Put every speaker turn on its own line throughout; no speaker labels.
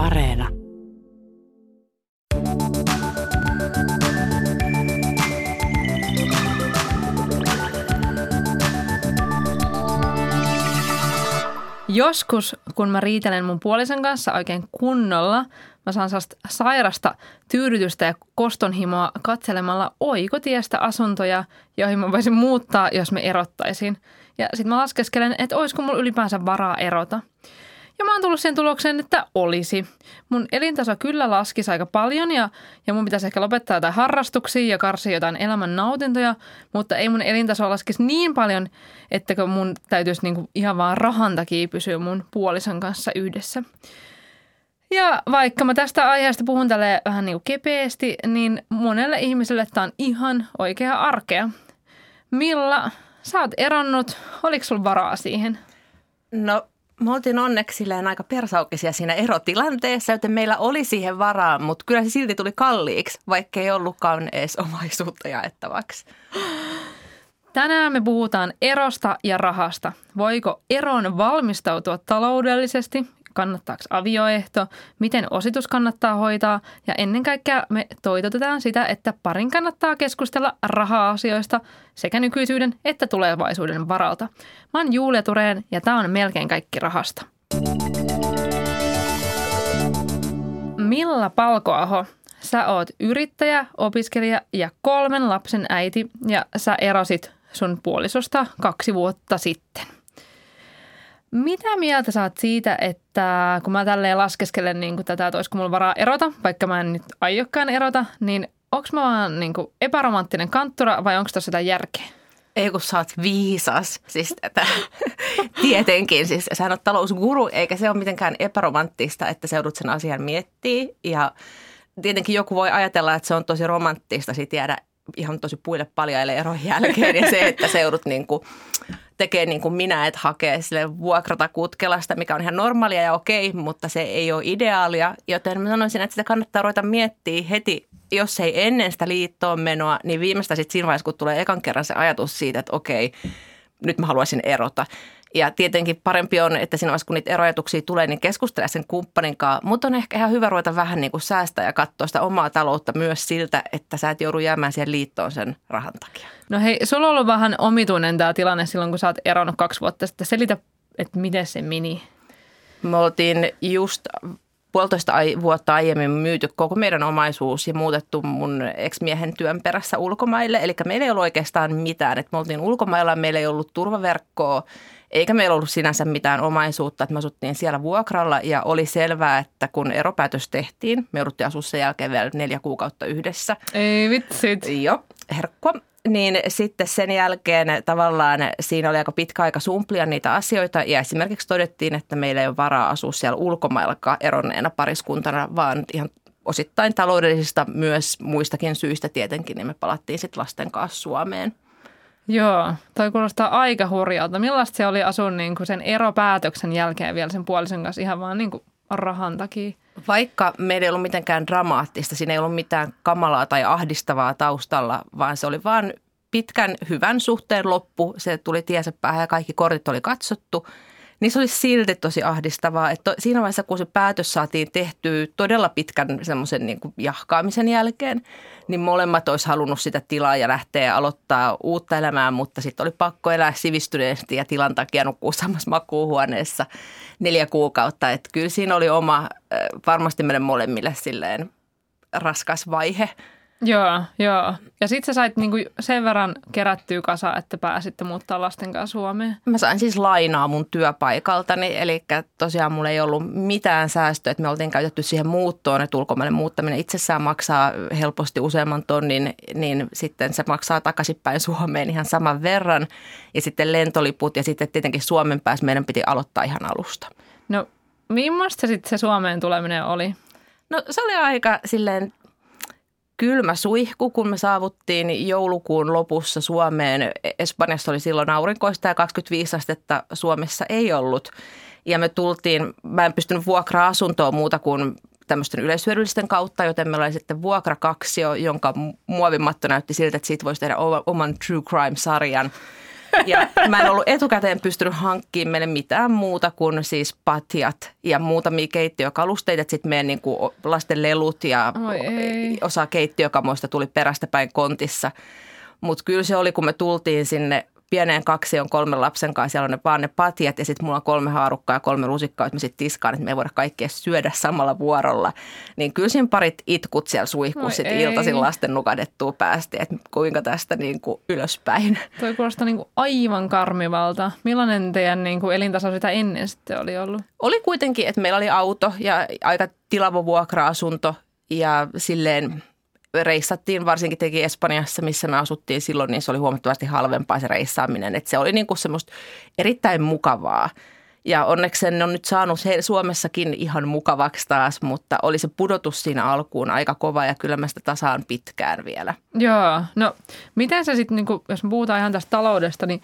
Areena.
Joskus, kun mä riitelen mun puolisen kanssa oikein kunnolla, mä saan sellaista sairasta tyydytystä ja kostonhimoa katselemalla oikotiestä asuntoja, joihin mä voisin muuttaa, jos me erottaisiin. Ja sitten mä laskeskelen, että olisiko mulla ylipäänsä varaa erota. Ja mä oon tullut siihen tulokseen, että olisi. Mun elintaso kyllä laskisi aika paljon ja, ja mun pitäisi ehkä lopettaa jotain harrastuksia ja karsia jotain elämän nautintoja, mutta ei mun elintaso laskisi niin paljon, että mun täytyisi niinku ihan vaan rahan takia pysyä mun puolison kanssa yhdessä. Ja vaikka mä tästä aiheesta puhun tälle vähän niin kepeästi, niin monelle ihmiselle tämä on ihan oikea arkea. Milla, sä oot eronnut. Oliko sulla varaa siihen?
No me oltiin onneksi aika persaukkisia siinä erotilanteessa, joten meillä oli siihen varaa, mutta kyllä se silti tuli kalliiksi, vaikka ei ollutkaan edes omaisuutta jaettavaksi.
Tänään me puhutaan erosta ja rahasta. Voiko eron valmistautua taloudellisesti kannattaako avioehto, miten ositus kannattaa hoitaa ja ennen kaikkea me toitotetaan sitä, että parin kannattaa keskustella raha-asioista sekä nykyisyyden että tulevaisuuden varalta. Mä oon Julia Tureen ja tää on melkein kaikki rahasta. Milla Palkoaho, sä oot yrittäjä, opiskelija ja kolmen lapsen äiti ja sä erosit sun puolisosta kaksi vuotta sitten. Mitä mieltä saat siitä, että kun mä tälleen laskeskelen niin kuin tätä, että olisiko mulla varaa erota, vaikka mä en nyt aiokkaan erota, niin onko mä vaan niin kuin epäromanttinen kanttura vai onko tässä jotain järkeä?
Ei kun sä oot viisas, siis tätä. tietenkin, siis sä oot talousguru, eikä se ole mitenkään epäromanttista, että se sen asian miettiä ja tietenkin joku voi ajatella, että se on tosi romanttista sit jäädä ihan tosi puille paljaille eron jälkeen ja se, että se joudut niin kuin tekee niin kuin minä, että hakee sille vuokrata kutkelasta, mikä on ihan normaalia ja okei, mutta se ei ole ideaalia. Joten mä sanoisin, että sitä kannattaa ruveta miettiä heti, jos ei ennen sitä liittoon menoa, niin viimeistä sitten siinä vaiheessa, kun tulee ekan kerran se ajatus siitä, että okei, nyt mä haluaisin erota. Ja tietenkin parempi on, että siinä vaiheessa, kun niitä eroajatuksia tulee, niin keskustele sen kumppanin kanssa. Mutta on ehkä ihan hyvä ruveta vähän niin kuin säästää ja katsoa sitä omaa taloutta myös siltä, että sä et joudu jäämään siihen liittoon sen rahan takia.
No hei, sulla on ollut vähän omituinen tämä tilanne silloin, kun sä oot eronnut kaksi vuotta sitten. Selitä, että miten se meni.
Me oltiin just puolitoista vuotta aiemmin myyty koko meidän omaisuus ja muutettu mun ex-miehen työn perässä ulkomaille. Eli meillä ei ollut oikeastaan mitään. Et me oltiin ulkomailla, meillä ei ollut turvaverkkoa, eikä meillä ollut sinänsä mitään omaisuutta, että me asuttiin siellä vuokralla ja oli selvää, että kun eropäätös tehtiin, me jouduttiin asua sen jälkeen vielä neljä kuukautta yhdessä.
Ei vitsit.
Joo, herkkua. Niin sitten sen jälkeen tavallaan siinä oli aika pitkä aika sumplia niitä asioita ja esimerkiksi todettiin, että meillä ei ole varaa asua siellä ulkomailla eronneena pariskuntana, vaan ihan osittain taloudellisista myös muistakin syistä tietenkin, niin me palattiin sitten lasten kanssa Suomeen.
Joo, toi kuulostaa aika hurjalta. Millaista se oli asua niin kuin sen eropäätöksen jälkeen vielä sen puolisen kanssa ihan vaan niin kuin rahan takia?
Vaikka meillä ei ollut mitenkään dramaattista, siinä ei ollut mitään kamalaa tai ahdistavaa taustalla, vaan se oli vain pitkän hyvän suhteen loppu. Se tuli tiensä päähän ja kaikki kortit oli katsottu – niin se olisi silti tosi ahdistavaa. Että siinä vaiheessa, kun se päätös saatiin tehtyä todella pitkän semmoisen niin jahkaamisen jälkeen, niin molemmat olisi halunnut sitä tilaa ja lähteä aloittaa uutta elämää, mutta sitten oli pakko elää sivistyneesti ja tilan takia nukkuu samassa makuuhuoneessa neljä kuukautta. Että kyllä siinä oli oma, varmasti meille molemmille silleen raskas vaihe –
Joo, joo. Ja sitten sä sait niinku sen verran kerättyä kasa, että pääsitte muuttaa lasten kanssa Suomeen.
Mä sain siis lainaa mun työpaikaltani, eli tosiaan mulla ei ollut mitään säästöä, että me oltiin käytetty siihen muuttoon, että ulkomaille muuttaminen itsessään maksaa helposti useamman tonnin, niin sitten se maksaa takaisinpäin Suomeen ihan saman verran. Ja sitten lentoliput ja sitten tietenkin Suomen päässä meidän piti aloittaa ihan alusta.
No, millaista sitten se Suomeen tuleminen oli?
No se oli aika silleen kylmä suihku, kun me saavuttiin joulukuun lopussa Suomeen. Espanjassa oli silloin aurinkoista ja 25 astetta Suomessa ei ollut. Ja me tultiin, mä en pystynyt vuokraa asuntoa muuta kuin tämmöisten yleishyödyllisten kautta, joten meillä oli sitten vuokrakaksio, jonka muovimatto näytti siltä, että siitä voisi tehdä oman True Crime-sarjan. Ja mä en ollut etukäteen pystynyt hankkimaan meille mitään muuta kuin siis patjat ja muutamia keittiökalusteita. Sitten meidän niin kuin lasten lelut ja
Oi
osa keittiökamoista tuli perästä päin kontissa. Mutta kyllä se oli, kun me tultiin sinne pieneen kaksi on kolmen lapsen kanssa, siellä on ne, vaan ne patjat ja sitten mulla on kolme haarukkaa ja kolme lusikkaa, että me sitten tiskaan, että me ei voida kaikkea syödä samalla vuorolla. Niin kyllä siinä parit itkut siellä suihkussa sitten iltaisin lasten nukadettua päästi, että kuinka tästä niin kuin ylöspäin.
Toi kuulostaa niin kuin aivan karmivalta. Millainen teidän niin kuin elintaso sitä ennen sitten oli ollut?
Oli kuitenkin, että meillä oli auto ja aika tilava vuokra-asunto ja silleen reissattiin varsinkin teki Espanjassa, missä me asuttiin silloin, niin se oli huomattavasti halvempaa se reissaaminen. Että se oli niin kuin semmoista erittäin mukavaa. Ja onneksi sen on nyt saanut he Suomessakin ihan mukavaksi taas, mutta oli se pudotus siinä alkuun aika kova ja kyllä mä sitä tasaan pitkään vielä.
Joo, no miten se sitten, niin jos me puhutaan ihan tästä taloudesta, niin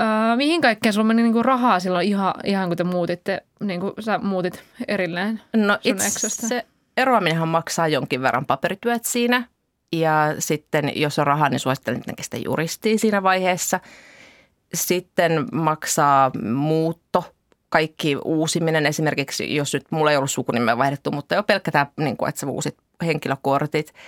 Öö, mihin kaikkeen sulla meni niinku rahaa silloin ihan, ihan kun te muutitte, niin kuin sä muutit erilleen
No itse eroaminenhan maksaa jonkin verran paperityöt siinä. Ja sitten jos on rahaa, niin suosittelen tietenkin sitä juristia siinä vaiheessa. Sitten maksaa muutto, kaikki uusiminen. Esimerkiksi jos nyt mulla ei ollut sukunimeä vaihdettu, mutta jo pelkkä tämä, niin kuin, että sä uusit henkilökortit –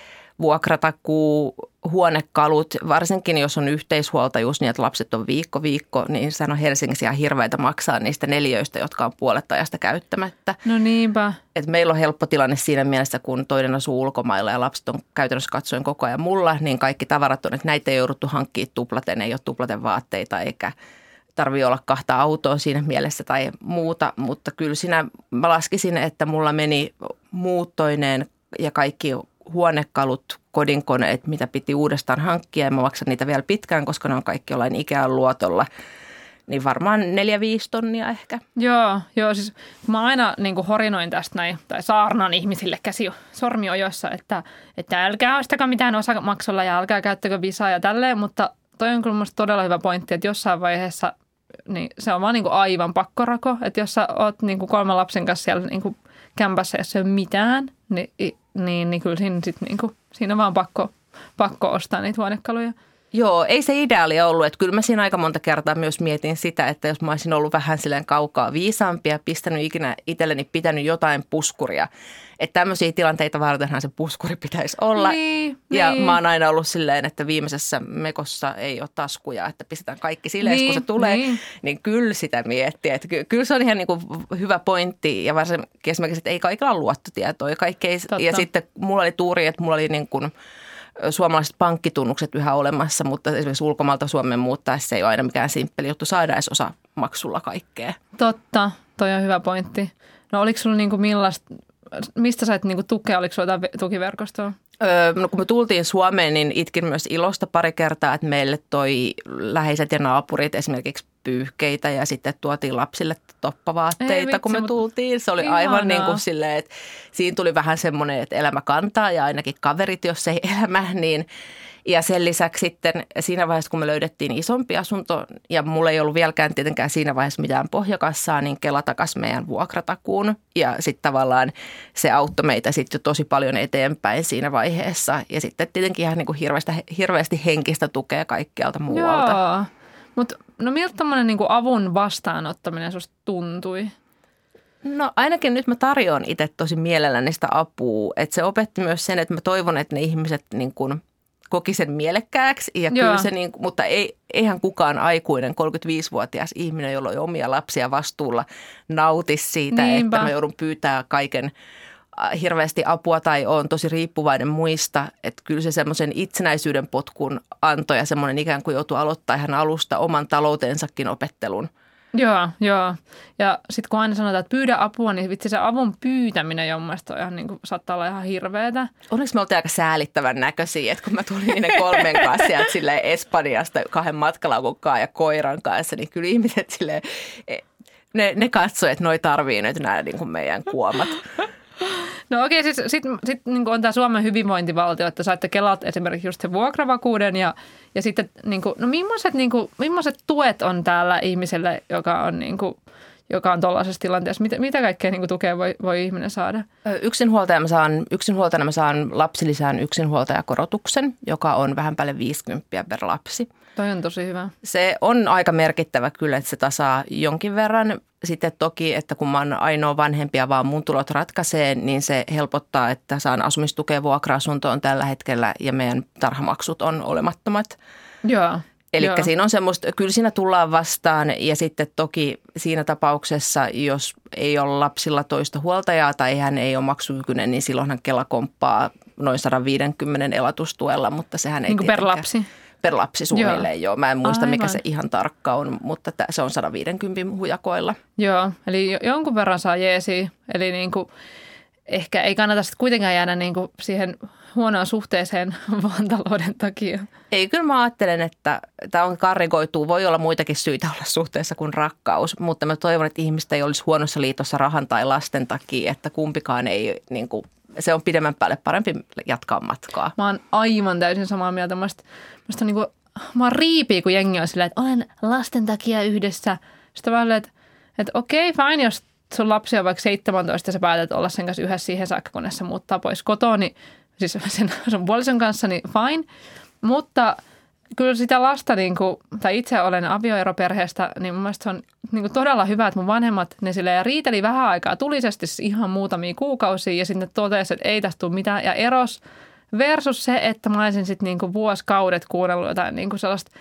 vuokratakuu, huonekalut, varsinkin jos on yhteishuoltajuus niin, että lapset on viikko viikko, niin sehän on Helsingissä ihan hirveitä maksaa niistä neljöistä, jotka on puolet ajasta käyttämättä.
No niinpä.
Et meillä on helppo tilanne siinä mielessä, kun toinen asuu ulkomailla ja lapset on käytännössä katsoen koko ajan mulla, niin kaikki tavarat on, että näitä ei jouduttu hankkimaan tuplaten, ei ole tuplaten vaatteita eikä tarvii olla kahta autoa siinä mielessä tai muuta, mutta kyllä siinä mä laskisin, että mulla meni muuttoineen ja kaikki huonekalut, kodinkoneet, mitä piti uudestaan hankkia ja mä maksan niitä vielä pitkään, koska ne on kaikki jollain ikään luotolla. Niin varmaan neljä, viisi tonnia ehkä.
Joo, joo siis mä aina niin kuin horinoin tästä näin, tai saarnan ihmisille käsi sormiojoissa, että, että älkää ostakaa mitään osamaksulla ja älkää käyttäkö visaa ja tälleen, mutta toi on kyllä todella hyvä pointti, että jossain vaiheessa niin se on vaan niin kuin aivan pakkorako, että jos sä oot niin kuin kolmen lapsen kanssa siellä niin kuin kämpässä, jos ei ole mitään, niin niin, niin kyllä siinä, sit niinku, siinä on vaan pakko, pakko ostaa niitä huonekaluja.
Joo, ei se ideaali ollut. Että kyllä mä siinä aika monta kertaa myös mietin sitä, että jos mä olisin ollut vähän silleen kaukaa viisaampi ja pistänyt ikinä itselleni pitänyt jotain puskuria. Että tämmöisiä tilanteita vartenhan se puskuri pitäisi olla.
Niin,
ja
niin.
mä oon aina ollut silleen, että viimeisessä mekossa ei ole taskuja, että pistetään kaikki silleen, niin, kun se niin, tulee. Niin. niin kyllä sitä miettii. Että kyllä se on ihan niin kuin hyvä pointti ja varsinkin esimerkiksi, että ei kaikilla ole luottotietoja. Kaikki ei, ja sitten mulla oli tuuri, että mulla oli niin kuin – suomalaiset pankkitunnukset yhä olemassa, mutta esimerkiksi ulkomailta Suomeen muuttaessa ei ole aina mikään simppeli juttu saada edes osa maksulla kaikkea.
Totta, toi on hyvä pointti. No oliko sulla niinku millaista, mistä sait niinku tukea, oliko sulla tukiverkostoa?
Öö, no kun me tultiin Suomeen, niin itkin myös ilosta pari kertaa, että meille toi läheiset ja naapurit esimerkiksi pyyhkeitä ja sitten tuotiin lapsille toppavaatteita, Ei, kun me tultiin. Se oli ihanaa. aivan niin kuin silleen, että siinä tuli vähän semmoinen, että elämä kantaa ja ainakin kaverit, jos ei elämä, niin ja sen lisäksi sitten siinä vaiheessa, kun me löydettiin isompi asunto ja mulla ei ollut vieläkään tietenkään siinä vaiheessa mitään pohjakassaa, niin Kela takas meidän vuokratakuun. Ja sitten tavallaan se auttoi meitä sitten jo tosi paljon eteenpäin siinä vaiheessa. Ja sitten tietenkin ihan niin kuin hirveästi, hirveästi henkistä tukea kaikkialta muualta.
Joo. Mutta no miltä tämmöinen niin avun vastaanottaminen susta tuntui?
No ainakin nyt mä tarjoan itse tosi mielelläni sitä apua. Että se opetti myös sen, että mä toivon, että ne ihmiset niin kuin koki sen mielekkääksi. Ja kyllä se niin, mutta ei, eihän kukaan aikuinen 35-vuotias ihminen, jolla on omia lapsia vastuulla, nauti siitä, Niinpä. että mä joudun pyytää kaiken – hirveästi apua tai on tosi riippuvainen muista. Että kyllä se semmoisen itsenäisyyden potkun antoi ja semmoinen ikään kuin joutui aloittaa ihan alusta oman taloutensakin opettelun.
Joo, joo. Ja sitten kun aina sanotaan, että pyydä apua, niin vitsi se avun pyytäminen jo mielestäni ihan niin kuin, saattaa olla ihan hirveetä.
Onneksi me oltiin aika säälittävän näköisiä, että kun mä tulin niiden kolmen kanssa sieltä silleen Espanjasta kahden matkalaukun ja koiran kanssa, niin kyllä ihmiset silleen, e, ne, ne katsoivat, että noi tarvii nyt nämä niin kuin meidän kuomat.
No okei, okay, siis sitten sit, niin on tämä Suomen hyvinvointivaltio, että saitte kelat esimerkiksi just sen vuokravakuuden ja, ja sitten niin kuin, no millaiset, niin kuin, millaiset tuet on täällä ihmiselle, joka on niin kuin, joka on tuollaisessa tilanteessa? Mitä, mitä kaikkea niin kuin tukea voi, voi ihminen saada?
Yksinhuoltaja mä saan, yksinhuoltajana mä saan lapsilisään yksinhuoltajakorotuksen, joka on vähän päälle 50 per lapsi.
Toi on tosi hyvä.
Se on aika merkittävä kyllä, että se tasaa jonkin verran. Sitten toki, että kun mä oon ainoa vanhempia, vaan mun tulot ratkaisee, niin se helpottaa, että saan asumistukea vuokra-asuntoon tällä hetkellä ja meidän tarhamaksut on olemattomat.
Joo.
Eli siinä on semmoista, kyllä siinä tullaan vastaan ja sitten toki siinä tapauksessa, jos ei ole lapsilla toista huoltajaa tai hän ei ole maksukykyinen, niin silloinhan Kela komppaa noin 150 elatustuella, mutta sehän ei
niin kuin per lapsi?
Per lapsi suunnilleen, joo. joo. Mä en muista, Aivan. mikä se ihan tarkka on, mutta se on 150 hujakoilla.
Joo, eli jonkun verran saa jeesi, eli niin kuin – ehkä ei kannata sitten kuitenkaan jäädä niin kuin siihen huonoon suhteeseen vaan talouden takia.
Ei, kyllä mä ajattelen, että tämä on karrikoituu. Voi olla muitakin syitä olla suhteessa kuin rakkaus, mutta mä toivon, että ihmistä ei olisi huonossa liitossa rahan tai lasten takia, että kumpikaan ei, niin kuin, se on pidemmän päälle parempi jatkaa matkaa.
Mä oon aivan täysin samaa mieltä. Mä, musta niin kuin, mä riipii, kun jengi on silleen, että olen lasten takia yhdessä. Sitten vaan, että, että okei, fine, jos sun lapsi on vaikka 17 ja sä päätät olla sen kanssa yhdessä siihen saakka, kunnes se muuttaa pois kotoa, niin siis sen sun puolison kanssa, niin fine. Mutta kyllä sitä lasta, niin kuin, tai itse olen avioeroperheestä, niin mun mielestä se on niin kuin todella hyvä, että mun vanhemmat ne sille riiteli vähän aikaa tulisesti, siis ihan muutamia kuukausia, ja sitten totesi, että ei tästä tule mitään, ja eros versus se, että mä olisin sitten niin vuosikaudet kuunnellut jotain niin kuin sellaista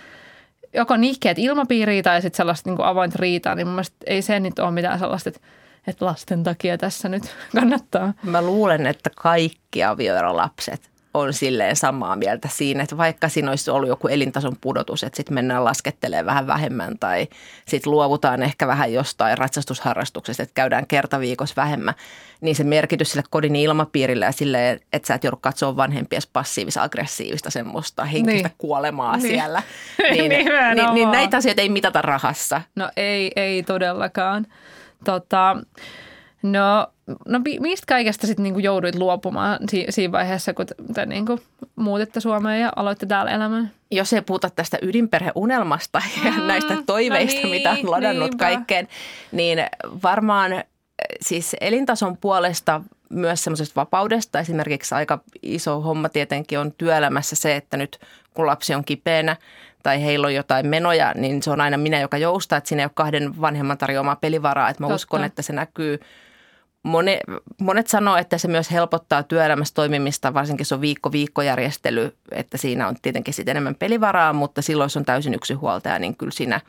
joko nihkeet ilmapiiriä tai sitten sellaista niin avointa riitaa, niin mun mielestä ei se nyt ole mitään sellaista, että, että lasten takia tässä nyt kannattaa.
Mä luulen, että kaikki avioerolapset on silleen samaa mieltä siinä, että vaikka siinä olisi ollut joku elintason pudotus, että sitten mennään laskettelemaan vähän vähemmän tai sitten luovutaan ehkä vähän jostain ratsastusharrastuksesta, että käydään kerta viikossa vähemmän, niin se merkitys sille kodin ilmapiirille ja sille, että sä et joudu katsoa vanhempies passiivis-aggressiivista semmoista henkistä niin. kuolemaa niin. siellä. Niin, niin, niin, niin näitä asioita ei mitata rahassa.
No ei, ei todellakaan. Tota, No, no mistä kaikesta sitten niinku jouduit luopumaan si- siinä vaiheessa, kun te niinku muutitte Suomeen ja aloitte täällä elämän?
Jos ei puhuta tästä ydinperheunelmasta ja mm, näistä toiveista, no niin, mitä on ladannut niinpä. kaikkeen, niin varmaan siis elintason puolesta myös semmoisesta vapaudesta. Esimerkiksi aika iso homma tietenkin on työelämässä se, että nyt kun lapsi on kipeänä tai heillä on jotain menoja, niin se on aina minä, joka joustaa, että siinä ei ole kahden vanhemman tarjoamaa pelivaraa. Että mä Totta. uskon, että se näkyy – Monet, monet sanoo, että se myös helpottaa työelämässä toimimista, varsinkin se on viikko-viikkojärjestely, että siinä on tietenkin sitten enemmän pelivaraa, mutta silloin jos on täysin yksinhuoltaja, niin kyllä siinä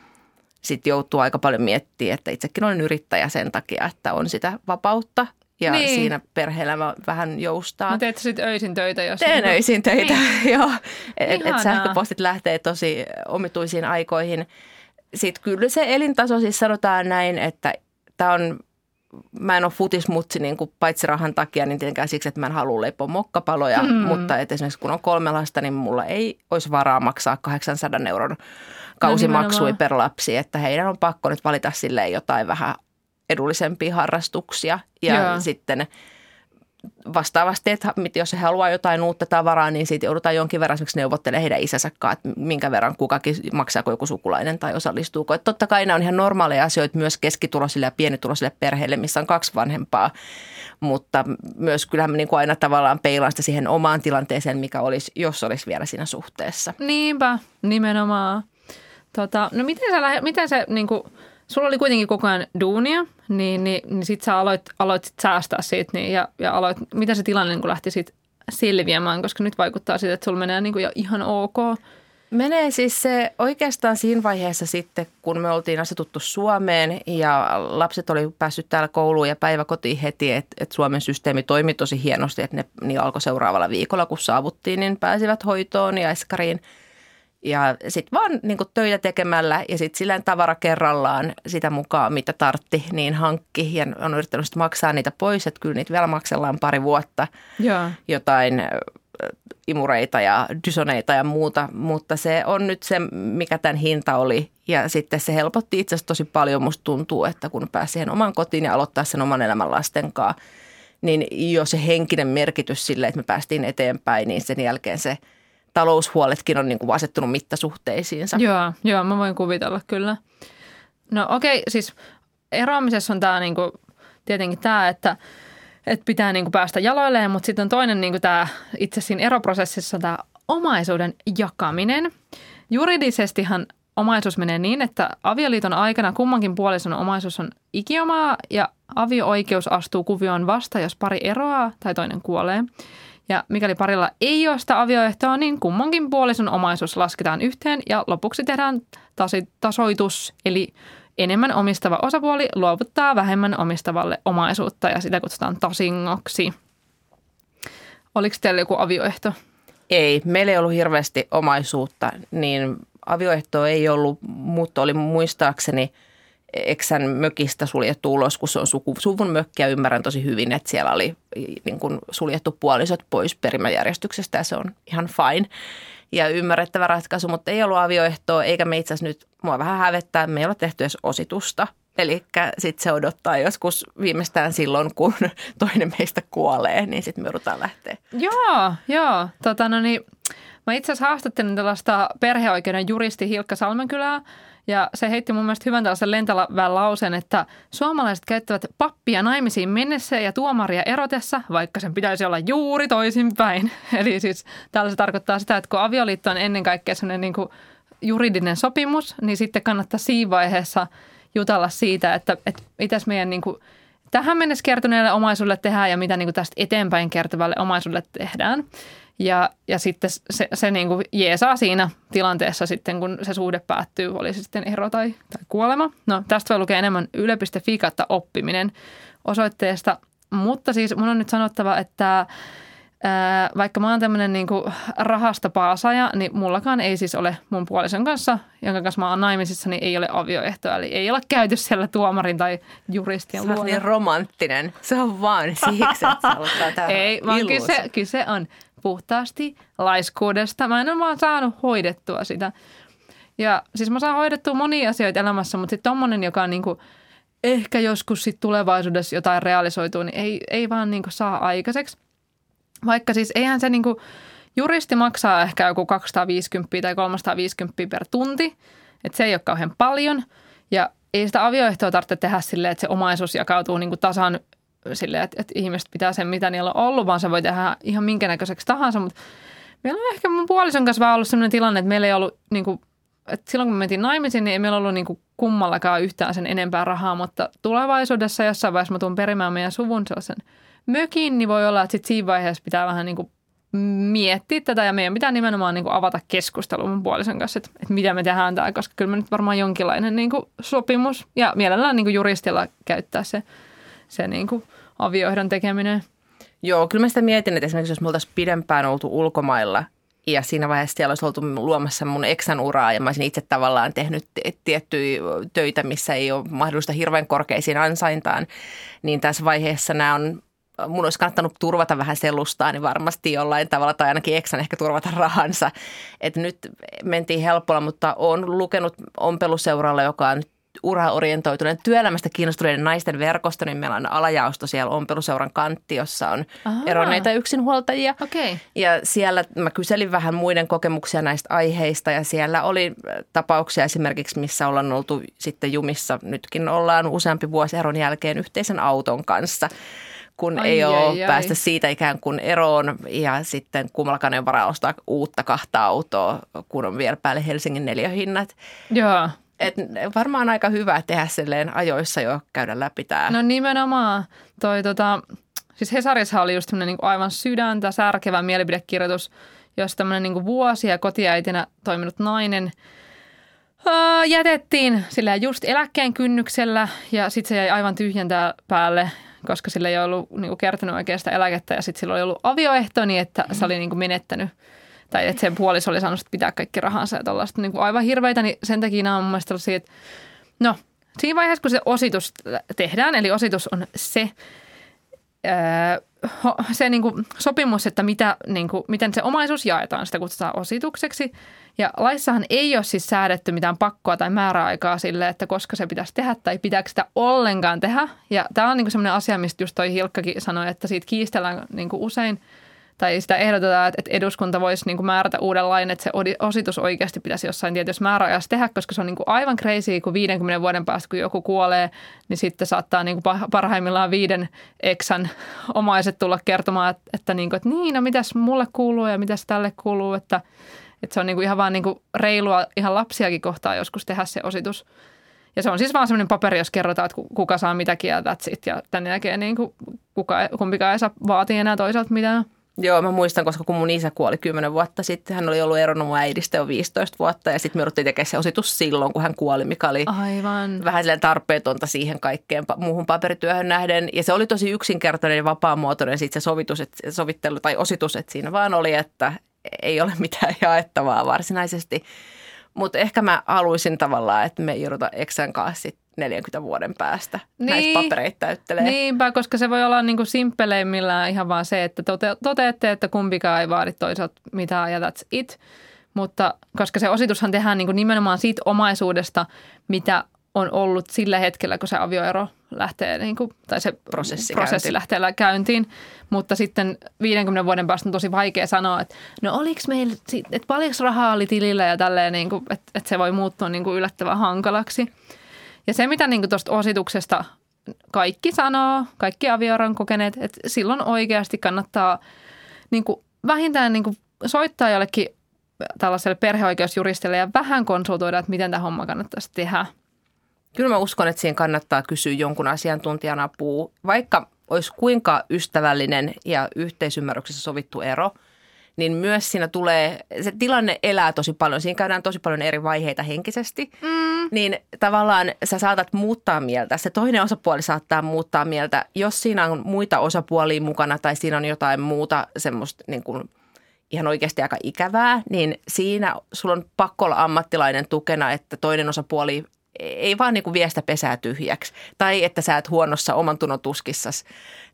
sitten joutuu aika paljon miettimään, että itsekin olen yrittäjä sen takia, että on sitä vapautta ja niin. siinä perhe-elämä vähän joustaa.
No teet sitten öisin töitä? Jos
Teen niin. öisin töitä, niin. joo. Että et sähköpostit lähtee tosi omituisiin aikoihin. Sitten kyllä se elintaso, siis sanotaan näin, että tämä on mä en ole futismutsi niin kuin paitsi rahan takia, niin tietenkään siksi, että mä en halua leipoa mokkapaloja, mm. mutta että esimerkiksi kun on kolme lasta, niin mulla ei olisi varaa maksaa 800 euron kausimaksui no, per lapsi, että heidän on pakko nyt valita silleen jotain vähän edullisempia harrastuksia ja Joo. sitten – vastaavasti, että jos he haluaa jotain uutta tavaraa, niin siitä joudutaan jonkin verran esimerkiksi neuvottelemaan heidän isänsä että minkä verran kukakin, maksaako joku sukulainen tai osallistuuko. Että totta kai nämä on ihan normaaleja asioita myös keskituloisille ja pienituloisille perheille, missä on kaksi vanhempaa, mutta myös kyllähän mä niin kuin aina tavallaan peilaan sitä siihen omaan tilanteeseen, mikä olisi, jos olisi vielä siinä suhteessa.
Niinpä, nimenomaan. Tota, no miten, lähe, miten se niin kuin – sulla oli kuitenkin koko ajan duunia, niin, niin, niin sitten sä aloit, aloit sit säästää siitä niin, ja, ja aloit, mitä se tilanne niin lähti sit selviämään, koska nyt vaikuttaa siitä, että sulla menee niin jo ihan ok.
Menee siis se oikeastaan siinä vaiheessa sitten, kun me oltiin asetuttu Suomeen ja lapset oli päässyt täällä kouluun ja päiväkotiin heti, että, että Suomen systeemi toimi tosi hienosti, että ne niin alkoi seuraavalla viikolla, kun saavuttiin, niin pääsivät hoitoon ja eskariin – ja sitten vaan niin töitä tekemällä ja sitten silleen tavara kerrallaan sitä mukaan, mitä tartti, niin hankki. Ja on yrittänyt sitten maksaa niitä pois, että kyllä niitä vielä maksellaan pari vuotta. Ja. Jotain imureita ja dysoneita ja muuta, mutta se on nyt se, mikä tämän hinta oli. Ja sitten se helpotti itse asiassa tosi paljon, musta tuntuu, että kun pääsi siihen oman kotiin ja aloittaa sen oman elämän lasten kanssa, niin jo se henkinen merkitys sille, että me päästiin eteenpäin, niin sen jälkeen se – taloushuoletkin on niin kuin asettunut mittasuhteisiinsa.
Joo, joo, mä voin kuvitella kyllä. No okei, okay, siis eroamisessa on tämä niin kuin, tietenkin tämä, että, että pitää niin kuin päästä jaloilleen, mutta sitten on toinen niin kuin tämä itse siinä eroprosessissa tämä omaisuuden jakaminen. Juridisestihan omaisuus menee niin, että avioliiton aikana kummankin puolison omaisuus on ikiomaa ja avio-oikeus astuu kuvioon vasta, jos pari eroaa tai toinen kuolee. Ja mikäli parilla ei ole sitä avioehtoa, niin kummankin puolison omaisuus lasketaan yhteen ja lopuksi tehdään tasi- tasoitus, eli enemmän omistava osapuoli luovuttaa vähemmän omistavalle omaisuutta ja sitä kutsutaan tasingoksi. Oliko teillä joku avioehto?
Ei, meillä ei ollut hirveästi omaisuutta, niin avioehto ei ollut, mutta oli muistaakseni eksän mökistä suljettu ulos, kun se on suku, suvun mökki ja ymmärrän tosi hyvin, että siellä oli niin kuin suljettu puolisot pois perimäjärjestyksestä ja se on ihan fine ja ymmärrettävä ratkaisu, mutta ei ollut avioehtoa, eikä me itse asiassa nyt, mua vähän hävettää, me ei ole tehty edes ositusta. Eli sitten se odottaa joskus viimeistään silloin, kun toinen meistä kuolee, niin sitten me joudutaan lähteä.
Joo, joo. Tota, no niin, mä itse asiassa haastattelin tällaista perheoikeuden juristi Hilkka Salmenkylää, ja se heitti mun mielestä hyvän tällaisen lentävän lauseen, että suomalaiset käyttävät pappia naimisiin mennessä ja tuomaria erotessa, vaikka sen pitäisi olla juuri toisinpäin. Eli siis täällä se tarkoittaa sitä, että kun avioliitto on ennen kaikkea sellainen niin kuin juridinen sopimus, niin sitten kannattaa siinä vaiheessa jutella siitä, että, että mitäs meidän niin kuin tähän mennessä kertoneelle omaisuudelle tehdään ja mitä niin kuin tästä eteenpäin kertovalle omaisuudelle tehdään. Ja, ja sitten se, se niin kuin jeesaa siinä tilanteessa sitten, kun se suhde päättyy, oli se sitten ero tai, tai kuolema. No tästä voi lukea enemmän yle.fi kautta oppiminen osoitteesta. Mutta siis mun on nyt sanottava, että ää, vaikka mä oon tämmöinen niin rahasta paasaja, niin mullakaan ei siis ole mun puolison kanssa, jonka kanssa mä oon naimisissa, niin ei ole avioehtoa. Eli ei ole käyty siellä tuomarin tai juristin
luona. niin romanttinen. Se on vaan siksi, että sä
Ei, vaan kyse, kyse on puhtaasti laiskuudesta. Mä en ole vaan saanut hoidettua sitä. Ja siis mä saan hoidettua monia asioita elämässä, mutta sitten tommonen, joka on niinku, ehkä joskus sit tulevaisuudessa jotain realisoituu, niin ei, ei vaan niinku saa aikaiseksi. Vaikka siis eihän se niinku, juristi maksaa ehkä joku 250 tai 350 per tunti, että se ei ole kauhean paljon. Ja ei sitä avioehtoa tarvitse tehdä silleen, että se omaisuus jakautuu niin kuin tasan silleen, että, että ihmiset pitää sen, mitä niillä on ollut, vaan se voi tehdä ihan minkä näköiseksi tahansa. Mutta meillä on ehkä mun puolison kanssa vaan ollut sellainen tilanne, että meillä ei ollut, niin kuin, että silloin kun me mentiin naimisiin, niin ei meillä ollut niin kuin kummallakaan yhtään sen enempää rahaa, mutta tulevaisuudessa jossain vaiheessa mä tuun perimään meidän suvun sellaisen mökin, niin voi olla, että sit siinä vaiheessa pitää vähän niin kuin miettiä tätä ja meidän pitää nimenomaan niin kuin avata keskustelua mun puolison kanssa, että, että mitä me tehdään täällä, koska kyllä me nyt varmaan jonkinlainen niin kuin sopimus ja mielellään niin kuin juristilla käyttää se, se niin kuin avioehdon tekeminen.
Joo, kyllä mä sitä mietin, että esimerkiksi jos me oltaisiin pidempään oltu ulkomailla ja siinä vaiheessa siellä olisi oltu luomassa mun eksän uraa ja mä olisin itse tavallaan tehnyt tiettyjä töitä, missä ei ole mahdollista hirveän korkeisiin ansaintaan, niin tässä vaiheessa nämä on mun olisi kannattanut turvata vähän sellustaa, niin varmasti jollain tavalla, tai ainakin eksän ehkä turvata rahansa. Et nyt mentiin helpolla, mutta olen lukenut ompeluseuralla, joka on uraorientoituneen työelämästä kiinnostuneiden naisten verkosto, niin meillä on alajaosto siellä ompeluseuran kantti, jossa on Aha. eronneita yksinhuoltajia.
Okay.
Ja siellä mä kyselin vähän muiden kokemuksia näistä aiheista ja siellä oli tapauksia esimerkiksi, missä ollaan oltu sitten jumissa, nytkin ollaan useampi vuosi eron jälkeen yhteisen auton kanssa kun ai, ei ai, ole ai, päästä siitä ikään kuin eroon ja sitten kummallakaan ei varaa ostaa uutta kahta autoa, kun on vielä päälle Helsingin neljöhinnat.
Joo.
Et varmaan aika hyvä tehdä silleen ajoissa jo käydä läpi tämä.
No nimenomaan. Toi, tota, siis Hesarissa oli just niin aivan sydäntä särkevä mielipidekirjoitus, jossa tämmöinen niin vuosia kotiäitinä toiminut nainen ää, jätettiin sillä just eläkkeen kynnyksellä ja sitten se jäi aivan tyhjentää päälle, koska sillä ei ollut niin kuin oikeasta eläkettä ja sitten sillä oli ollut avioehto niin, että se oli niin kuin menettänyt – tai että sen puoliso oli että pitää kaikki rahansa ja tällaista niin kuin aivan hirveitä, niin sen takia nämä on mun mielestä että no siinä vaiheessa, kun se ositus tehdään, eli ositus on se, se niin kuin sopimus, että mitä, niin kuin, miten se omaisuus jaetaan, sitä kutsutaan ositukseksi. Ja laissahan ei ole siis säädetty mitään pakkoa tai määräaikaa sille, että koska se pitäisi tehdä tai pitääkö sitä ollenkaan tehdä. Ja tämä on niin semmoinen asia, mistä just toi Hilkkakin sanoi, että siitä kiistellään niin kuin usein – tai sitä ehdotetaan, että eduskunta voisi niin kuin määrätä uuden lain, että se ositus oikeasti pitäisi jossain tietyssä määräajassa tehdä, koska se on niin kuin aivan crazy, kun 50 vuoden päästä, kun joku kuolee, niin sitten saattaa niin kuin parhaimmillaan viiden eksän omaiset tulla kertomaan, että, niin, kuin, että niin, no mitäs mulle kuuluu ja mitäs tälle kuuluu, että, että se on niin kuin ihan vaan niin kuin reilua ihan lapsiakin kohtaa joskus tehdä se ositus. Ja se on siis vaan semmoinen paperi, jos kerrotaan, että kuka saa that's it. Ja tämän jälkeen niin kuin kuka, kumpikaan ei saa vaatia enää toisaalta mitään.
Joo, mä muistan, koska kun mun isä kuoli 10 vuotta sitten, hän oli ollut eronnut mun äidistä jo 15 vuotta ja sitten me jouduttiin tekemään se ositus silloin, kun hän kuoli, mikä oli
Aivan.
vähän silleen tarpeetonta siihen kaikkeen muuhun paperityöhön nähden. Ja se oli tosi yksinkertainen ja vapaamuotoinen sitten se sovitus, että, sovittelu tai ositus, että siinä vaan oli, että ei ole mitään jaettavaa varsinaisesti. Mutta ehkä mä haluaisin tavallaan, että me ei jouduta Eksän kanssa sit 40 vuoden päästä niin, näitä papereita täyttelee.
Niinpä, koska se voi olla niin kuin simpeleimmillään ihan vaan se, että tote, toteatte, että kumpikaan ei vaadi toisaalta mitään ja that's it. Mutta koska se ositushan tehdään niin kuin nimenomaan siitä omaisuudesta, mitä on ollut sillä hetkellä, kun se avioero lähtee, niin kuin, tai se prosessi, prosessi lähtee käyntiin. Mutta sitten 50 vuoden päästä on tosi vaikea sanoa, että no oliko meillä, että paljonko rahaa oli tilillä ja tälleen, niin kuin, että, että se voi muuttua niin kuin yllättävän hankalaksi. Ja se, mitä niin tuosta osituksesta kaikki sanoo, kaikki avioeron kokeneet, että silloin oikeasti kannattaa niin kuin vähintään niin kuin soittaa jollekin tällaiselle perheoikeusjuristille ja vähän konsultoida, että miten tämä homma kannattaisi tehdä.
Kyllä mä uskon, että siinä kannattaa kysyä jonkun asiantuntijan apua, vaikka olisi kuinka ystävällinen ja yhteisymmärryksessä sovittu ero – niin myös siinä tulee, se tilanne elää tosi paljon. Siinä käydään tosi paljon eri vaiheita henkisesti. Mm. Niin tavallaan sä saatat muuttaa mieltä. Se toinen osapuoli saattaa muuttaa mieltä, jos siinä on muita osapuolia mukana tai siinä on jotain muuta semmoista niin kuin ihan oikeasti aika ikävää, niin siinä sulla on pakko olla ammattilainen tukena, että toinen osapuoli ei vaan niin kuin vie sitä pesää tyhjäksi. Tai että sä et huonossa oman tunnon tuskissas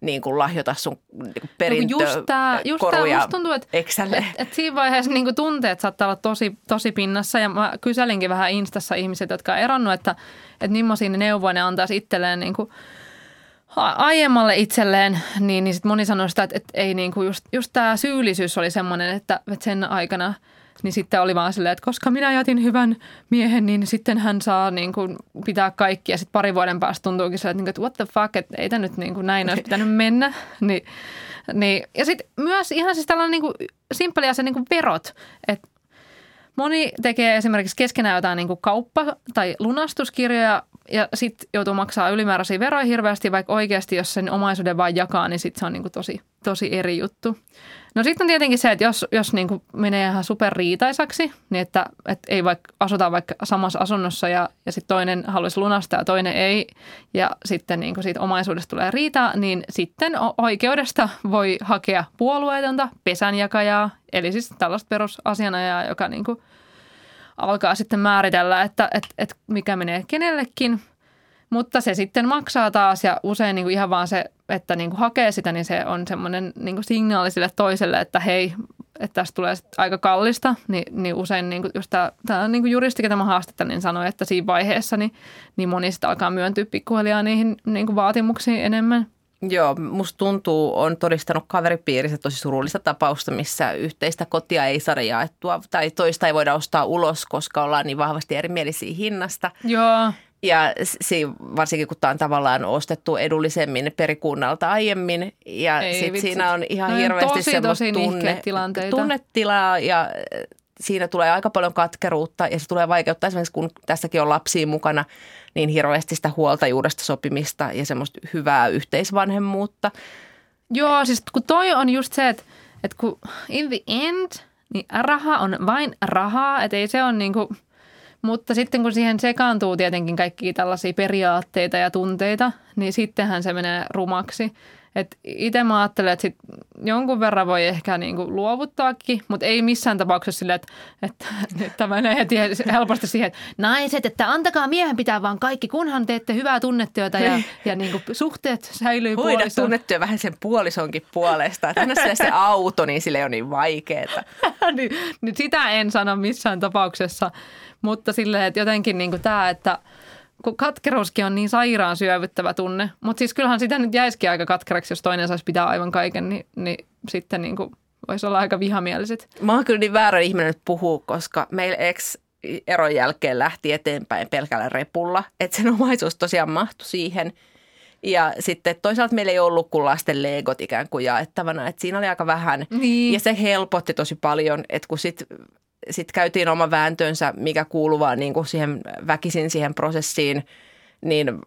niin kuin lahjota sun niin perintö
no, just tää, just tää, musta tuntuu, että et, et siinä vaiheessa niin kuin tunteet saattaa olla tosi, tosi pinnassa. Ja mä kyselinkin vähän Instassa ihmiset, jotka on eronnut, että, että millaisia neuvoja ne antaisi itselleen niin kuin aiemmalle itselleen, niin, niin sit moni sanoi sitä, että, että ei niin kuin just, just tämä syyllisyys oli semmoinen, että, että sen aikana – niin sitten oli vaan silleen, että koska minä jätin hyvän miehen, niin sitten hän saa niin kuin pitää kaikki. Ja sitten pari vuoden päästä tuntuukin silleen, että, niinku, what the fuck, että ei tämä nyt niin kuin näin olisi pitänyt mennä. Niin, niin. Ja sitten myös ihan siis tällainen niin kuin simppeli asia, niin kuin verot. Että moni tekee esimerkiksi keskenään jotain niin kuin kauppa- tai lunastuskirjoja ja sitten joutuu maksaa ylimääräisiä veroja hirveästi, vaikka oikeasti jos sen omaisuuden vain jakaa, niin sitten se on niin kuin tosi, tosi eri juttu. No sitten on tietenkin se, että jos, jos niin kuin menee ihan superriitaisaksi, niin että, että ei vaikka asuta vaikka samassa asunnossa ja, ja sitten toinen haluaisi lunastaa ja toinen ei, ja sitten niin kuin siitä omaisuudesta tulee riita, niin sitten oikeudesta voi hakea puolueetonta pesänjakajaa, eli siis tällaista perusasianajaa, joka niin kuin alkaa sitten määritellä, että, että, että mikä menee kenellekin – mutta se sitten maksaa taas ja usein niin kuin ihan vaan se, että niin kuin hakee sitä, niin se on semmoinen niin kuin signaali sille toiselle, että hei, että tästä tulee aika kallista, niin, niin usein niin kuin just tämä, tämä niin kuin juristi, ketä mä haastetta, niin sanoi, että siinä vaiheessa niin, niin moni sitten alkaa myöntyä pikkuhiljaa niihin niin kuin vaatimuksiin enemmän.
Joo, musta tuntuu, on todistanut kaveripiirissä tosi surullista tapausta, missä yhteistä kotia ei saada jaettua tai toista ei voida ostaa ulos, koska ollaan niin vahvasti erimielisiä hinnasta.
Joo.
Ja si, varsinkin kun tämä on tavallaan ostettu edullisemmin perikunnalta aiemmin. Ja sitten siinä on ihan no, hirveästi tosi, semmoista tosi tunne, tunnetilaa ja äh, siinä tulee aika paljon katkeruutta ja se tulee vaikeuttaa esimerkiksi, kun tässäkin on lapsia mukana, niin hirveästi sitä huoltajuudesta sopimista ja semmoista hyvää yhteisvanhemmuutta.
Joo, siis kun toi on just se, että, että kun in the end, niin raha on vain rahaa, että ei se ole niin kuin – mutta sitten kun siihen sekaantuu tietenkin kaikki tällaisia periaatteita ja tunteita, niin sittenhän se menee rumaksi. Et itse mä ajattelen, että sit jonkun verran voi ehkä niinku luovuttaakin, mutta ei missään tapauksessa sille, että, että nyt tämä menee heti helposti siihen, että naiset, että antakaa miehen pitää vaan kaikki, kunhan teette hyvää tunnetyötä ja, ja niinku suhteet säilyy
Hoida tunnetyö vähän sen puolisonkin puolesta. Että anna se auto, niin sille on niin vaikeaa.
niin, niin sitä en sano missään tapauksessa. Mutta silleen, että jotenkin niin kuin tämä, että kun katkeruuskin on niin sairaan syövyttävä tunne. Mutta siis kyllähän sitä nyt jäisikin aika katkeraksi, jos toinen saisi pitää aivan kaiken, niin, niin sitten niin kuin voisi olla aika vihamieliset.
Mä oon kyllä niin väärä ihminen nyt puhua, koska meillä ex eron jälkeen lähti eteenpäin pelkällä repulla, että sen omaisuus tosiaan mahtui siihen. Ja sitten toisaalta meillä ei ollut kuin lasten legot ikään kuin jaettavana, että siinä oli aika vähän.
Niin.
Ja se helpotti tosi paljon, että kun sitten sit käytiin oma vääntönsä, mikä kuuluu vaan niin kuin siihen väkisin siihen prosessiin, niin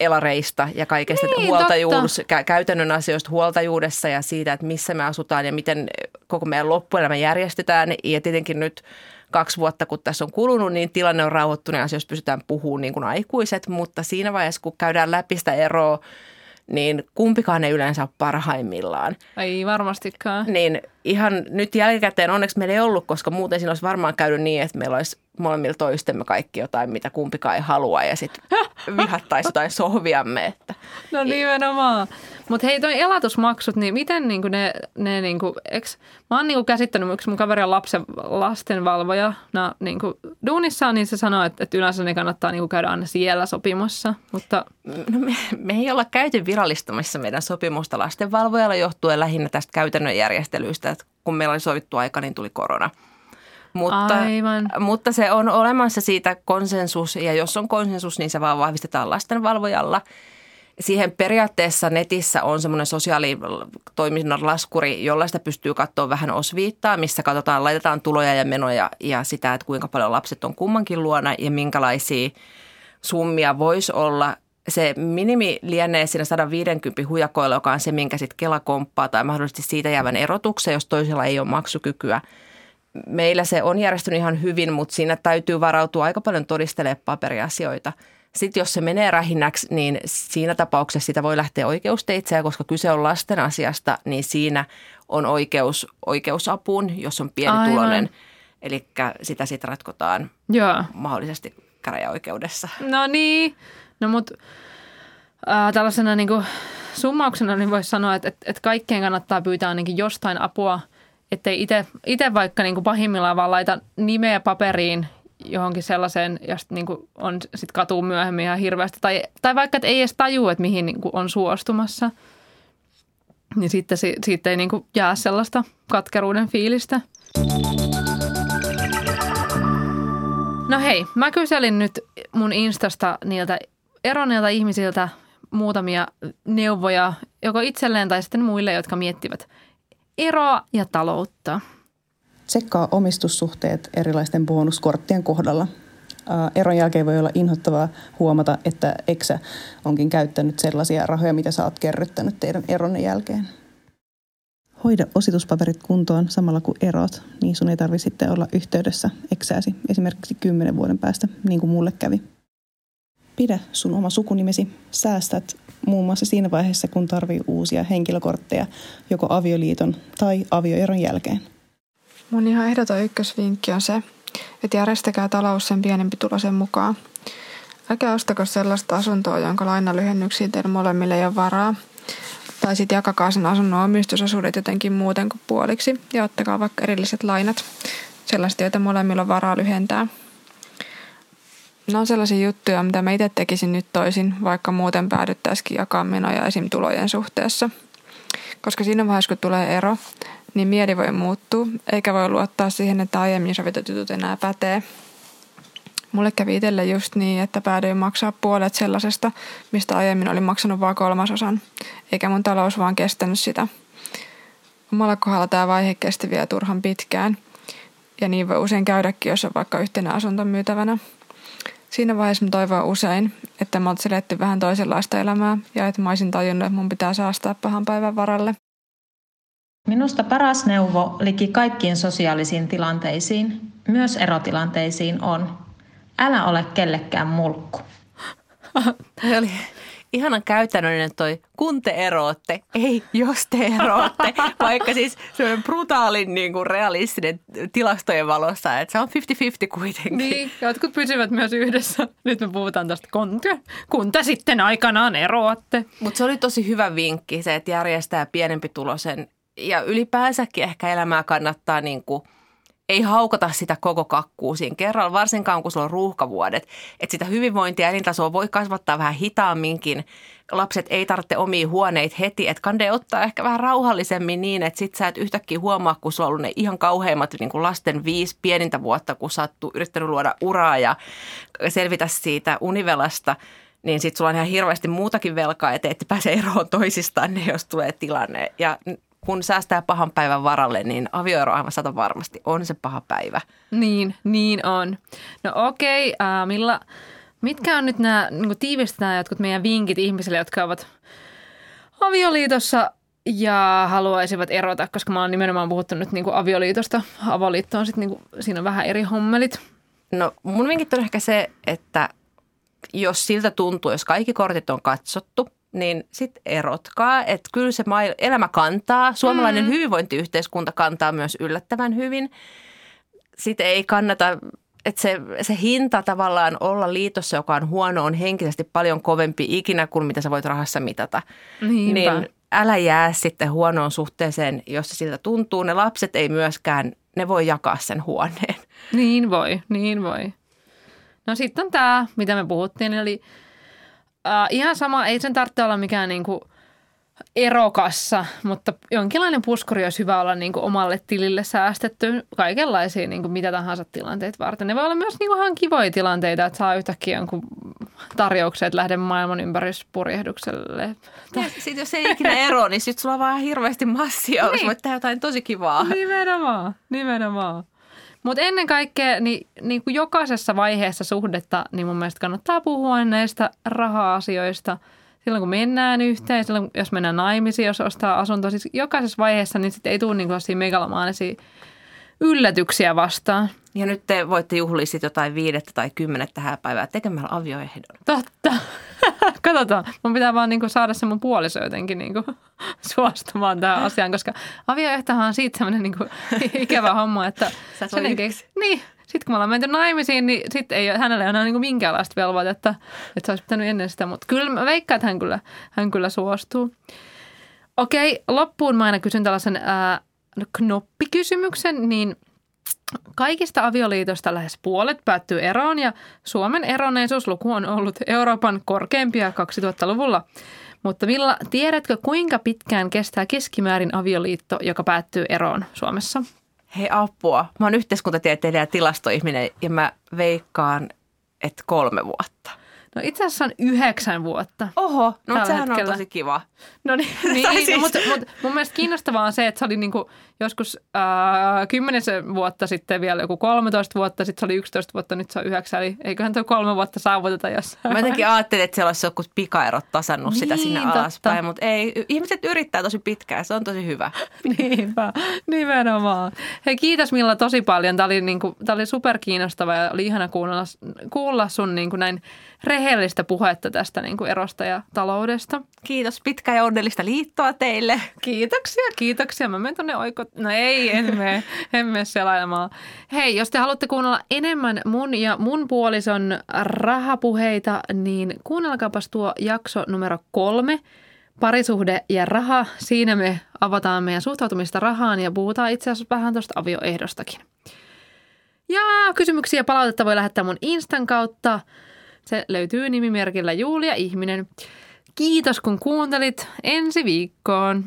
elareista ja kaikesta
Niin,
huoltajuus, kä- käytännön asioista huoltajuudessa ja siitä, että missä me asutaan ja miten koko meidän loppuelämä järjestetään. Ja tietenkin nyt kaksi vuotta, kun tässä on kulunut, niin tilanne on rauhoittunut ja asioista pystytään puhumaan niin kuin aikuiset, mutta siinä vaiheessa, kun käydään läpi sitä eroa, niin kumpikaan ei yleensä ole parhaimmillaan.
Ei varmastikaan.
Niin ihan nyt jälkikäteen onneksi meillä ei ollut, koska muuten siinä olisi varmaan käynyt niin, että meillä olisi molemmilla toistemme kaikki jotain, mitä kumpikaan ei halua ja sitten vihattaisi jotain sohviamme. Että.
No nimenomaan. Mutta hei, toi elatusmaksut, niin miten niinku ne, ne niinku, eks, mä oon niinku käsittänyt, yksi mun kaveri on lapsen, lastenvalvoja no, niinku, duunissa, niin se sanoo, että, että yleensä ne kannattaa niinku käydä aina siellä sopimassa, mutta
No me, me ei olla käyty virallistamassa meidän sopimusta lastenvalvojalla johtuen lähinnä tästä käytännön järjestelyistä, että kun meillä oli sovittu aika, niin tuli korona. Mutta,
Aivan.
mutta se on olemassa siitä konsensus ja jos on konsensus, niin se vaan vahvistetaan lastenvalvojalla. Siihen periaatteessa netissä on semmoinen sosiaalitoiminnan laskuri, jolla sitä pystyy katsoa vähän osviittaa, missä katsotaan, laitetaan tuloja ja menoja ja sitä, että kuinka paljon lapset on kummankin luona ja minkälaisia summia voisi olla. Se minimi lienee siinä 150 hujakoilla, joka on se, minkä sitten Kela komppaa tai mahdollisesti siitä jäävän erotuksen, jos toisella ei ole maksukykyä. Meillä se on järjestynyt ihan hyvin, mutta siinä täytyy varautua aika paljon todistelemaan paperiasioita. Sitten jos se menee rähinnäksi, niin siinä tapauksessa sitä voi lähteä oikeusteitse, ja koska kyse on lasten asiasta, niin siinä on oikeus oikeusapuun, jos on pienituloinen. Eli sitä sitten ratkotaan
joo.
mahdollisesti käräjäoikeudessa.
No niin, no mut ää, tällaisena niinku summauksena niin voisi sanoa, että, että, että kaikkeen kannattaa pyytää ainakin jostain apua, ettei itse vaikka niinku pahimmillaan vaan laita nimeä paperiin johonkin sellaiseen, josta niinku on sit katuu myöhemmin ihan hirveästi. Tai, tai vaikka et ei edes tajua, että mihin niinku on suostumassa. Niin sitten si, siitä ei niinku jää sellaista katkeruuden fiilistä. No hei, mä kyselin nyt mun Instasta niiltä eronneilta ihmisiltä muutamia neuvoja, joko itselleen tai sitten muille, jotka miettivät eroa ja taloutta.
Tsekkaa omistussuhteet erilaisten bonuskorttien kohdalla. Ää, Eron jälkeen voi olla inhottavaa huomata, että eksä onkin käyttänyt sellaisia rahoja, mitä sä oot kerryttänyt teidän eronne jälkeen. Hoida osituspaperit kuntoon samalla kun erot, niin sun ei tarvitse sitten olla yhteydessä eksääsi esimerkiksi kymmenen vuoden päästä, niin kuin mulle kävi. Pidä sun oma sukunimesi. Säästät muun muassa siinä vaiheessa, kun tarvii uusia henkilökortteja joko avioliiton tai avioeron jälkeen.
Mun ihan ehdoton ykkösvinkki on se, että järjestäkää talous sen pienempi tulosen mukaan. Älkää ostako sellaista asuntoa, jonka lainalyhennyksiin teillä molemmille ei ole varaa. Tai sitten jakakaa sen asunnon omistusosuudet jotenkin muuten kuin puoliksi ja ottakaa vaikka erilliset lainat. Sellaista, joita molemmilla on varaa lyhentää. Ne on sellaisia juttuja, mitä mä itse tekisin nyt toisin, vaikka muuten päädyttäisikin jakaa menoja esim. tulojen suhteessa. Koska siinä vaiheessa, kun tulee ero, niin mieli voi muuttua, eikä voi luottaa siihen, että aiemmin sovitut jutut enää pätee. Mulle kävi itselle just niin, että päädyin maksaa puolet sellaisesta, mistä aiemmin olin maksanut vain kolmasosan, eikä mun talous vaan kestänyt sitä. Omalla kohdalla tämä vaihe kesti vielä turhan pitkään, ja niin voi usein käydäkin, jos on vaikka yhtenä asunto myytävänä. Siinä vaiheessa mä toivon usein, että mä oot seletty vähän toisenlaista elämää ja että mä olisin tajunnut, että mun pitää säästää pahan päivän varalle.
Minusta paras neuvo liki kaikkiin sosiaalisiin tilanteisiin, myös erotilanteisiin on, älä ole kellekään mulkku.
Toi oli ihanan käytännöllinen toi, kun te erootte, ei jos te erootte. Vaikka siis semmoinen brutaalin niin kuin realistinen tilastojen valossa, että se on 50-50 kuitenkin.
Niin, jotkut pysyvät myös yhdessä. Nyt me puhutaan tästä, kun te, kun te sitten aikanaan eroatte.
Mutta se oli tosi hyvä vinkki se, että järjestää pienempi tulosen ja ylipäänsäkin ehkä elämää kannattaa niin kuin ei haukata sitä koko kakkuu siinä kerralla, varsinkaan kun sulla on ruuhkavuodet. Että sitä hyvinvointia ja elintasoa voi kasvattaa vähän hitaamminkin. Lapset ei tarvitse omia huoneita heti, että kande ottaa ehkä vähän rauhallisemmin niin, että sit sä et yhtäkkiä huomaa, kun sulla on ollut ne ihan kauheimmat niin kuin lasten viisi pienintä vuotta, kun sä oot yrittänyt luoda uraa ja selvitä siitä univelasta – niin sitten sulla on ihan hirveästi muutakin velkaa, että ette pääse eroon toisistaan, jos tulee tilanne. Ja kun säästää pahan päivän varalle, niin avioero aivan sata varmasti on se paha päivä.
Niin, niin on. No okei, okay, äh, Milla, mitkä on nyt nämä, niin tiivistetään jotkut meidän vinkit ihmisille, jotka ovat avioliitossa ja haluaisivat erota, koska mä oon nimenomaan puhuttu nyt niin kuin avioliitosta. Avoliitto on sitten, niin kuin, siinä on vähän eri hommelit.
No mun vinkit on ehkä se, että jos siltä tuntuu, jos kaikki kortit on katsottu, niin sitten erotkaa. Että kyllä se elämä kantaa. Suomalainen mm. hyvinvointiyhteiskunta kantaa myös yllättävän hyvin. Sitten ei kannata, että se, se hinta tavallaan olla liitossa, joka on huono, on henkisesti paljon kovempi ikinä kuin mitä sä voit rahassa mitata. Niinpä. Niin älä jää sitten huonoon suhteeseen, jos se siltä tuntuu. Ne lapset ei myöskään, ne voi jakaa sen huoneen.
Niin voi, niin voi. No sitten on tämä, mitä me puhuttiin, eli äh, ihan sama, ei sen tarvitse olla mikään niinku erokassa, mutta jonkinlainen puskuri olisi hyvä olla niinku omalle tilille säästetty kaikenlaisia niinku mitä tahansa tilanteita varten. Ne voi olla myös niinku ihan kivoja tilanteita, että saa yhtäkkiä jonkun tarjouksen, että lähden maailman ympäryspurjehdukselle.
Sitten jos ei ikinä ero, niin sitten sulla on vaan hirveästi massia, niin. voit tehdä jotain tosi kivaa.
Nimenomaan, nimenomaan. Mutta ennen kaikkea niin, niin kuin jokaisessa vaiheessa suhdetta, niin mun mielestä kannattaa puhua näistä raha-asioista. Silloin kun mennään yhteen, silloin jos mennään naimisiin, jos ostaa asunto, siis jokaisessa vaiheessa, niin sitten ei tule niin kuin megalomaanisia yllätyksiä vastaan.
Ja nyt te voitte juhlia sitten jotain viidettä tai kymmenettä hääpäivää tekemällä avioehdon.
Totta. Katsotaan. Mun pitää vaan niinku saada se mun puoliso jotenkin niinku suostumaan tähän asiaan, koska avioehtohan on siitä semmoinen niinku ikävä homma, että...
Sä sen
Niin. Sitten kun me ollaan menty naimisiin, niin sitten ei hänellä ole enää niinku minkäänlaista velvoitetta, että se olisi pitänyt ennen sitä. Mutta kyllä mä veikkaan, että hän kyllä, hän kyllä suostuu. Okei, loppuun mä aina kysyn tällaisen ää, knoppikysymyksen, niin – Kaikista avioliitosta lähes puolet päättyy eroon ja Suomen eroneisuusluku on ollut Euroopan korkeimpia 2000-luvulla. Mutta Villa, tiedätkö kuinka pitkään kestää keskimäärin avioliitto, joka päättyy eroon Suomessa?
Hei apua. Mä oon yhteiskuntatieteilijä ja tilastoihminen ja mä veikkaan, että kolme vuotta.
No itse asiassa on yhdeksän vuotta.
Oho, no sehän hetkellä. on tosi kiva.
No niin, niin siis... no, mutta, mutta mun mielestä kiinnostavaa on se, että se oli niinku joskus äh, kymmenisen vuotta sitten vielä joku 13 vuotta, sitten se oli 11 vuotta, nyt se on yhdeksän, eli eiköhän tuo kolme vuotta saavuteta jossain.
Mä jotenkin ajattelin, että siellä olisi joku pikaerot tasannut niin, sitä sinne totta. alaspäin, mutta ei, ihmiset yrittää tosi pitkään, se on tosi hyvä.
Niinpä, nimenomaan. Hei kiitos Milla tosi paljon, tämä oli, niinku, tämä oli superkiinnostava ja oli ihana kuulla, kuulla sun niinku näin rehellistä puhetta tästä niin kuin erosta ja taloudesta.
Kiitos pitkää ja onnellista liittoa teille.
Kiitoksia, kiitoksia. Mä menen tuonne oiko... No ei, en mene, en mene selailemaan. Hei, jos te haluatte kuunnella enemmän mun ja mun puolison rahapuheita, niin kuunnelkaapas tuo jakso numero kolme. Parisuhde ja raha. Siinä me avataan meidän suhtautumista rahaan ja puhutaan itse asiassa vähän tuosta avioehdostakin. Ja kysymyksiä palautetta voi lähettää mun Instan kautta – se löytyy nimimerkillä Julia Ihminen. Kiitos kun kuuntelit. Ensi viikkoon.